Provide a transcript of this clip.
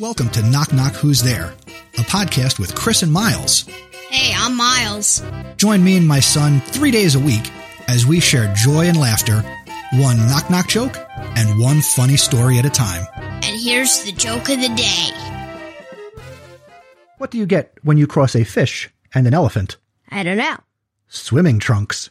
welcome to Knock Knock Who's There, a podcast with Chris and Miles. Hey, I'm Miles. Join me and my son three days a week as we share joy and laughter, one knock knock joke, and one funny story at a time. And here's the joke of the day. What do you get when you cross a fish and an elephant? I don't know. Swimming trunks.